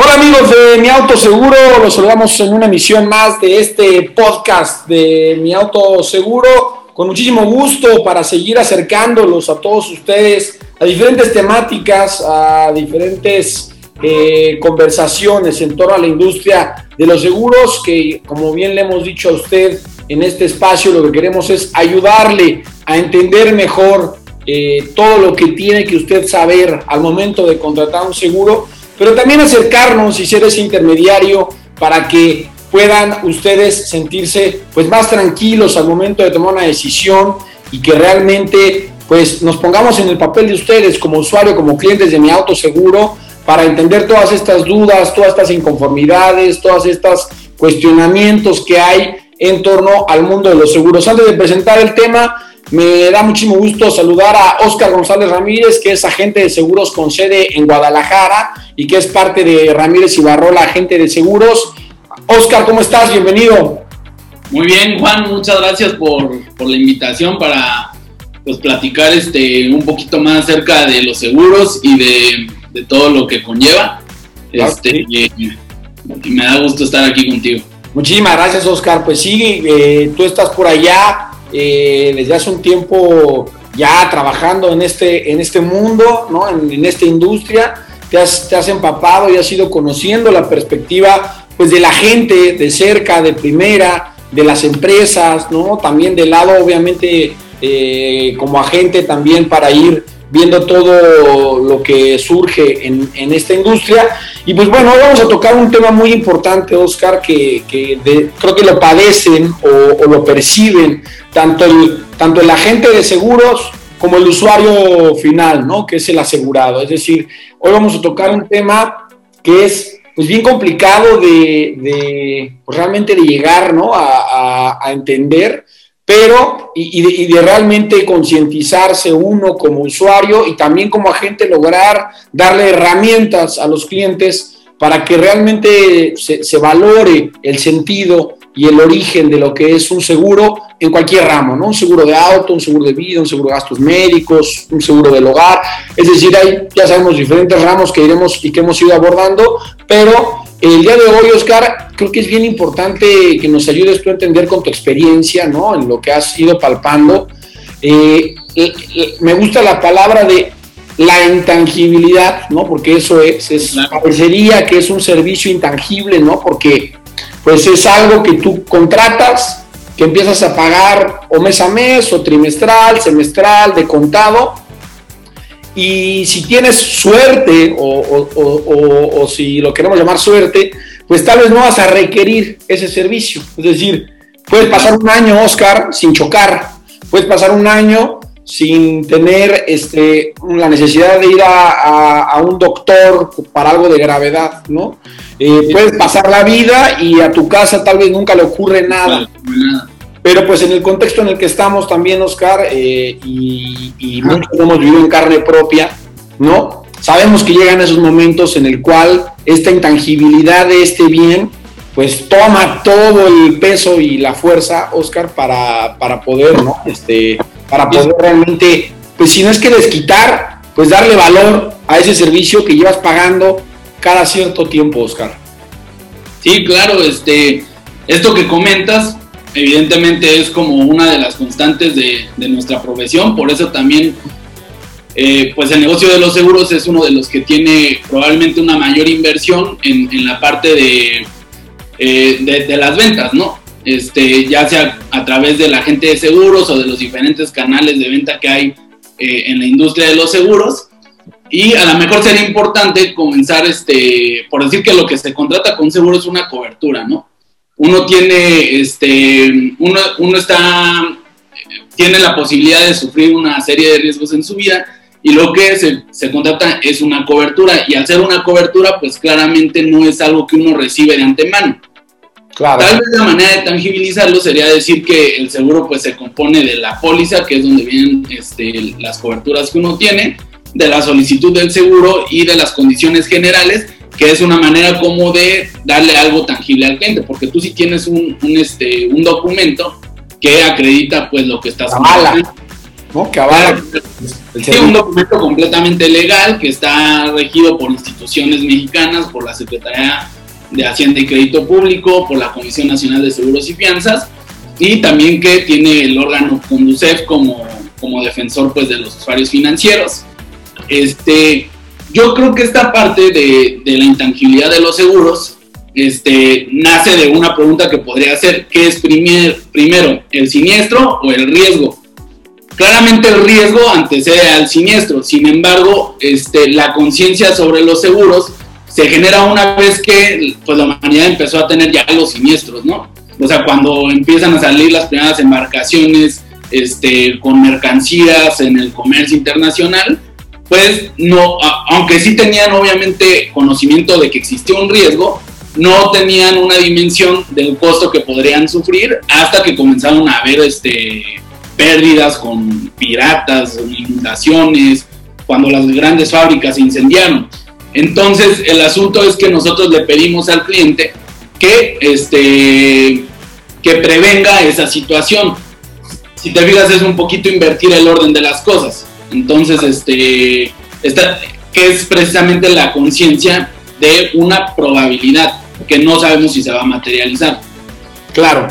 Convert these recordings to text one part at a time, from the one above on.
Hola amigos de Mi Auto Seguro, los saludamos en una emisión más de este podcast de Mi Auto Seguro, con muchísimo gusto para seguir acercándolos a todos ustedes a diferentes temáticas, a diferentes eh, conversaciones en torno a la industria de los seguros, que como bien le hemos dicho a usted en este espacio, lo que queremos es ayudarle a entender mejor eh, todo lo que tiene que usted saber al momento de contratar un seguro pero también acercarnos y ser ese intermediario para que puedan ustedes sentirse pues más tranquilos al momento de tomar una decisión y que realmente pues nos pongamos en el papel de ustedes como usuario, como clientes de mi auto seguro para entender todas estas dudas, todas estas inconformidades, todas estas cuestionamientos que hay en torno al mundo de los seguros. Antes de presentar el tema, me da muchísimo gusto saludar a Oscar González Ramírez, que es agente de seguros con sede en Guadalajara y que es parte de Ramírez Ibarrola, agente de seguros. Oscar, ¿cómo estás? Bienvenido. Muy bien, Juan, muchas gracias por, la invitación para pues, platicar este, un poquito más acerca de los seguros y de, todo lo que conlleva. este, me da gusto estar aquí contigo. Muchísimas gracias, Oscar. Pues sí, eh, tú estás por allá eh, desde hace un tiempo ya trabajando en este, en este mundo, ¿no? en, esta industria, te has, te has, empapado y has ido conociendo la perspectiva pues, de la gente de cerca, de primera, de las empresas, ¿no? también del lado obviamente eh, como agente también para ir viendo todo lo que surge en, esta industria. Y pues bueno, hoy vamos a tocar un tema muy importante, Oscar, que, creo que lo padecen o, lo perciben tanto el, tanto el agente de seguros como el usuario final, ¿no? Que es el asegurado. Es decir, hoy vamos a tocar un tema que es pues bien complicado de, pues, realmente de llegar, ¿no? a, a entender pero y, de, realmente concientizarse uno como usuario y también como agente lograr darle herramientas a los clientes para que realmente se, valore el sentido y el origen de lo que es un seguro en cualquier ramo, ¿no? Un seguro de auto, un seguro de vida, un seguro de gastos médicos, un seguro del hogar. Es decir, hay, ya sabemos, diferentes ramos que iremos y que hemos ido abordando, pero el día de hoy, Oscar, creo que es bien importante que nos ayudes tú a entender con tu experiencia, ¿no? En lo que has ido palpando. Eh, eh, eh, me gusta la palabra de la intangibilidad, ¿no? Porque eso es, es parecería que es un servicio intangible, ¿no? Porque pues es algo que tú contratas, que empiezas a pagar o mes a mes, o trimestral, semestral, de contado, y si tienes suerte, o, si lo queremos llamar suerte, pues tal vez no vas a requerir ese servicio. Es decir, puedes pasar un año, Oscar, sin chocar. Puedes pasar un año sin tener este, la necesidad de ir a, un doctor para algo de gravedad, ¿no? Eh, puedes pasar la vida y a tu casa tal vez nunca le ocurre nada. Pero pues en el contexto en el que estamos también, Oscar, eh, y, muchos hemos vivido en carne propia, ¿no? Sabemos que llegan esos momentos en el cual esta intangibilidad de este bien, pues toma todo el peso y la fuerza, Oscar, para, para poder, ¿no? Este, para poder realmente, pues si no es que desquitar, pues darle valor a ese servicio que llevas pagando cada cierto tiempo, Oscar. Sí, claro, este, esto que comentas, evidentemente es como una de las constantes de, nuestra profesión, por eso también eh, pues el negocio de los seguros es uno de los que tiene probablemente una mayor inversión en, la parte eh, de, de, las ventas, ¿no? Este, ya sea a través de la gente de seguros o de los diferentes canales de venta que hay eh, en la industria de los seguros. Y a lo mejor sería importante comenzar, este, por decir que lo que se contrata con seguro es una cobertura, ¿no? uno tiene, este, uno, uno está, tiene la posibilidad de sufrir una serie de riesgos en su vida y lo que se, se, contrata es una cobertura y al ser una cobertura pues claramente no es algo que uno recibe de antemano. Claro. Tal vez la manera de tangibilizarlo sería decir que el seguro pues se compone de la póliza, que es donde vienen este, las coberturas que uno tiene, de la solicitud del seguro y de las condiciones generales que es una manera como de darle algo tangible al cliente, porque tú sí tienes un, un, este, un documento que acredita pues lo que estás haciendo. ¿no? Que avala sí, un documento completamente legal que está regido por instituciones mexicanas, por la Secretaría de Hacienda y Crédito Público, por la Comisión Nacional de Seguros y Fianzas, y también que tiene el órgano Conducef como, como defensor pues, de los usuarios financieros. Este, yo creo que esta parte de, de la intangibilidad de los seguros este, nace de una pregunta que podría ser, ¿qué es primero, el siniestro o el riesgo? Claramente el riesgo antecede al siniestro, sin embargo, este, la conciencia sobre los seguros se genera una vez que pues, la humanidad empezó a tener ya los siniestros, ¿no? O sea, cuando empiezan a salir las primeras embarcaciones este, con mercancías en el comercio internacional, pues no, aunque sí tenían obviamente conocimiento de que existía un riesgo, no tenían una dimensión del costo que podrían sufrir hasta que comenzaron a haber este, pérdidas con piratas, inundaciones, cuando las grandes fábricas se incendiaron. Entonces el asunto es que nosotros le pedimos al cliente que, este, que prevenga esa situación. Si te fijas es un poquito invertir el orden de las cosas. Entonces, este, esta, que es precisamente la conciencia de una probabilidad que no sabemos si se va a materializar. Claro,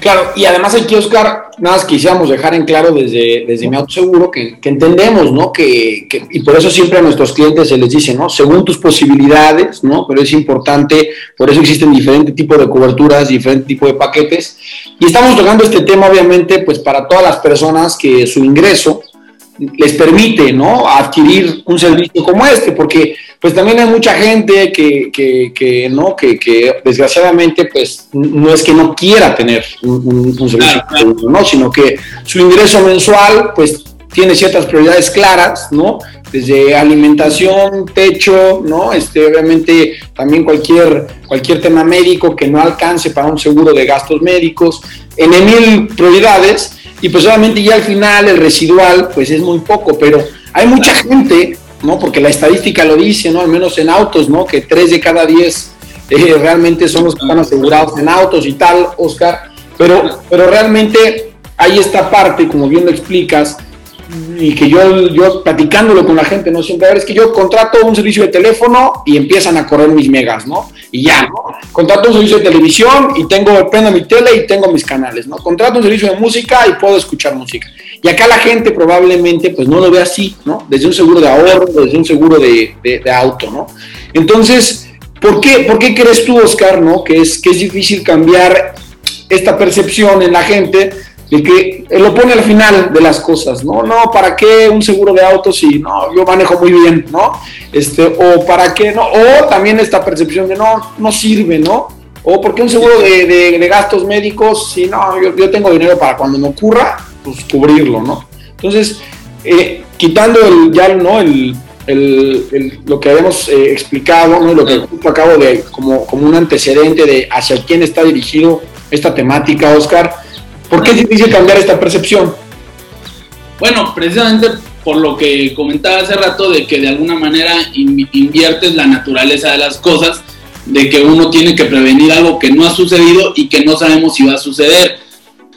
claro, y además aquí, Oscar, nada más quisiéramos dejar en claro desde, desde mi autoseguro que, que entendemos, ¿no? Que, que, y por eso siempre a nuestros clientes se les dice, ¿no? Según tus posibilidades, ¿no? Pero es importante, por eso existen diferentes tipos de coberturas, diferentes tipos de paquetes. Y estamos tocando este tema, obviamente, pues para todas las personas que su ingreso les permite, ¿no? Adquirir un servicio como este, porque pues también hay mucha gente que, que, que ¿no? Que, que, desgraciadamente pues no es que no quiera tener un, servicio, ¿no? Sino que su ingreso mensual pues tiene ciertas prioridades claras, ¿no? Desde alimentación, techo, ¿no? Este, obviamente también cualquier, cualquier tema médico que no alcance para un seguro de gastos médicos, en mil prioridades, y pues obviamente ya al final el residual pues es muy poco, pero hay mucha gente ¿no? Porque la estadística lo dice, ¿no? Al menos en autos, ¿no? Que tres de cada diez eh, realmente son los que están asegurados en autos y tal, Oscar. Pero, pero realmente hay esta parte, como bien lo explicas, y que yo, yo platicándolo con la gente, ¿no? Siempre, a ver, es que yo contrato un servicio de teléfono y empiezan a correr mis megas, ¿no? Y ya, ¿no? Contrato un servicio de televisión y tengo, prendo mi tele y tengo mis canales, ¿no? Contrato un servicio de música y puedo escuchar música. Y acá la gente probablemente pues no lo ve así, ¿no? Desde un seguro de ahorro, desde un seguro de, de, auto, ¿no? Entonces, ¿por qué, ¿por qué crees tú, Oscar, ¿no? Que es, que es difícil cambiar esta percepción en la gente de que lo pone al final de las cosas, ¿no? No, ¿para qué un seguro de auto si no, yo manejo muy bien, ¿no? Este, o para qué, ¿no? O también esta percepción de no, no sirve, ¿no? O porque un seguro de, de, gastos médicos, si no, yo, yo, tengo dinero para cuando me ocurra, pues cubrirlo, ¿no? Entonces, eh, quitando el, ya, ¿no? El, el, lo que habíamos eh, explicado, ¿no? lo que acabo de, como, como un antecedente de hacia quién está dirigido esta temática, Oscar, ¿por qué es difícil cambiar esta percepción? Bueno, precisamente por lo que comentaba hace rato, de que de alguna manera inviertes la naturaleza de las cosas, de que uno tiene que prevenir algo que no ha sucedido y que no sabemos si va a suceder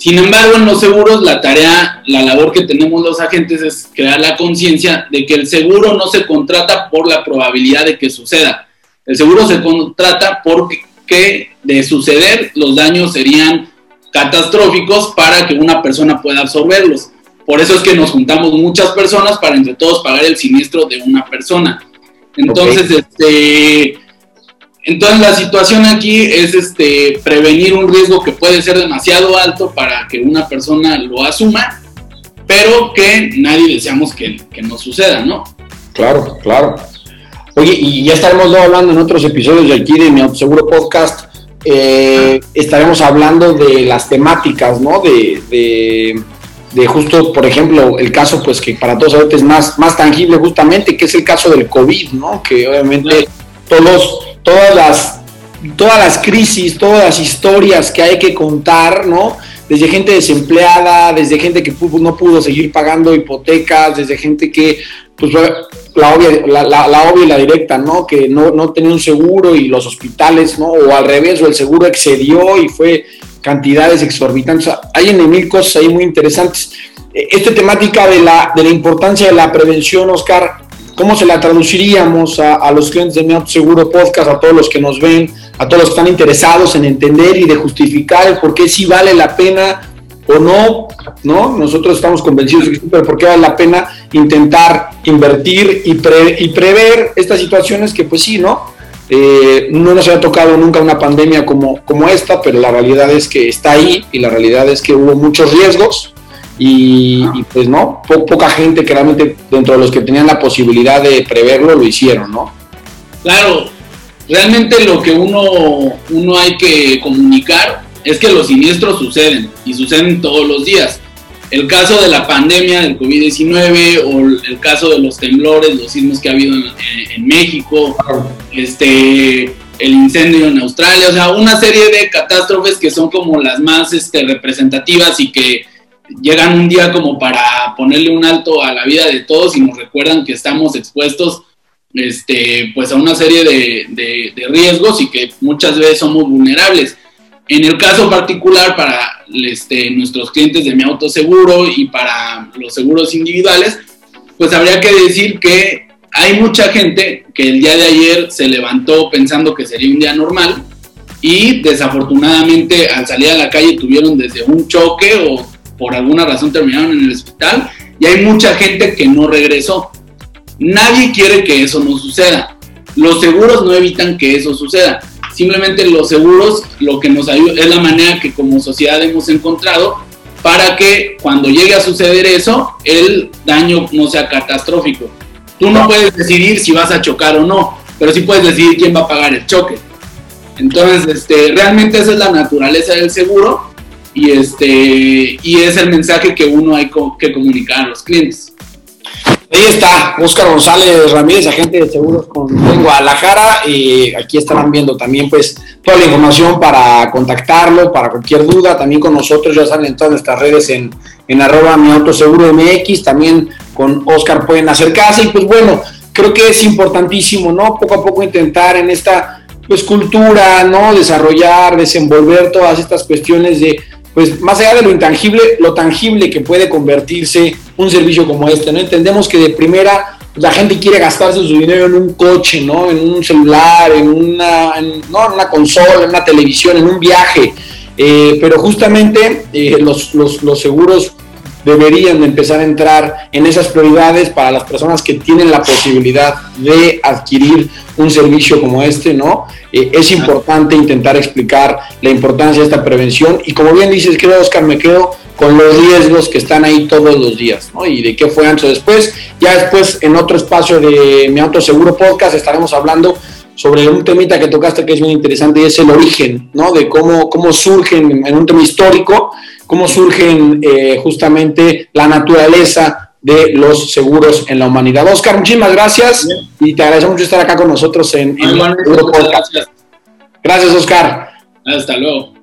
sin embargo, en los seguros, la tarea, la labor que tenemos los agentes es crear la conciencia de que el seguro no se contrata por la probabilidad de que suceda. El seguro se contrata porque de suceder los daños serían catastróficos para que una persona pueda absorberlos. Por eso es que nos juntamos muchas personas para entre todos pagar el siniestro de una persona. Entonces, este, entonces la situación aquí es este prevenir un riesgo que puede ser demasiado alto para que una persona lo asuma, pero que nadie deseamos que, que no suceda, ¿no? Claro, claro. Oye, y ya estaremos hablando en otros episodios de aquí de mi Seguro Podcast. Eh, estaremos hablando de las temáticas, ¿no? De, de, de, justo, por ejemplo, el caso, pues que para todos ahorita es más, más tangible justamente, que es el caso del COVID, ¿no? Que obviamente todos todas las, todas las crisis, todas las historias que hay que contar, ¿no? Desde gente desempleada, desde gente que no pudo seguir pagando hipotecas, desde gente que, pues la obvia, la, obvia y la directa, ¿no? Que no, no tenía un seguro y los hospitales, ¿no? O al revés, o el seguro excedió y fue cantidades exorbitantes. hay en mil cosas ahí muy interesantes. esta temática de la, de la importancia de la prevención, Oscar, ¿cómo se la traduciríamos a, los clientes de Mi Seguro Podcast, a todos los que nos ven, a todos los que están interesados en entender y de justificar el por qué sí vale la pena o no, ¿no? Nosotros estamos convencidos de que sí, pero por qué vale la pena intentar invertir y, y prever estas situaciones que pues sí, ¿no? Eh, no nos ha tocado nunca una pandemia como, esta, pero la realidad es que está ahí y la realidad es que hubo muchos riesgos y, pues no, poca gente que realmente dentro de los que tenían la posibilidad de preverlo lo hicieron, ¿no? Claro, realmente lo que uno, uno hay que comunicar es que los siniestros suceden y suceden todos los días. El caso de la pandemia del COVID-19 o el caso de los temblores, los sismos que ha habido en, México, este, el incendio en Australia, o sea, una serie de catástrofes que son como las más este, representativas y que llegan un día como para ponerle un alto a la vida de todos y nos recuerdan que estamos expuestos este, pues a una serie de, riesgos y que muchas veces somos vulnerables. En el caso particular para este, nuestros clientes de mi autoseguro y para los seguros individuales, pues habría que decir que hay mucha gente que el día de ayer se levantó pensando que sería un día normal y desafortunadamente al salir a la calle tuvieron desde un choque o por alguna razón terminaron en el hospital y hay mucha gente que no regresó. Nadie quiere que eso no suceda. Los seguros no evitan que eso suceda. Simplemente los seguros lo que nos ayuda es la manera que como sociedad hemos encontrado para que cuando llegue a suceder eso, el daño no sea catastrófico. Tú no puedes decidir si vas a chocar o no, pero sí puedes decidir quién va a pagar el choque. Entonces, este, realmente esa es la naturaleza del seguro y, este, y es el mensaje que uno hay que comunicar a los clientes. Ahí está, Oscar González Ramírez, agente de seguros con Guadalajara. Y aquí estarán viendo también pues toda la información para contactarlo, para cualquier duda, también con nosotros, ya salen en todas nuestras redes en, en arroba mi autoseguro MX, también con Oscar pueden acercarse. Y pues bueno, creo que es importantísimo, ¿no? Poco a poco intentar en esta pues cultura, ¿no? Desarrollar, desenvolver todas estas cuestiones de pues más allá de lo intangible, lo tangible que puede convertirse un servicio como este, ¿no? Entendemos que de primera la gente quiere gastarse su dinero en un coche, ¿no? En un celular, en una, no, en una consola, en una televisión, en un viaje. Eh, pero justamente eh, los, los, los, seguros deberían empezar a entrar en esas prioridades para las personas que tienen la posibilidad de adquirir un servicio como este, ¿no? Eh, es importante intentar explicar la importancia de esta prevención y como bien dices, creo Oscar, me quedo con los riesgos que están ahí todos los días, ¿no? Y de qué fue antes o después. Ya después, en otro espacio de Mi Auto Seguro Podcast, estaremos hablando sobre un temita que tocaste que es muy interesante y es el origen, ¿no? De cómo, cómo surgen, en un tema histórico, cómo surgen eh, justamente la naturaleza de los seguros en la humanidad. Oscar, muchísimas gracias y te agradecemos mucho estar acá con nosotros en, en el Podcast. Gracias, Oscar. Hasta luego.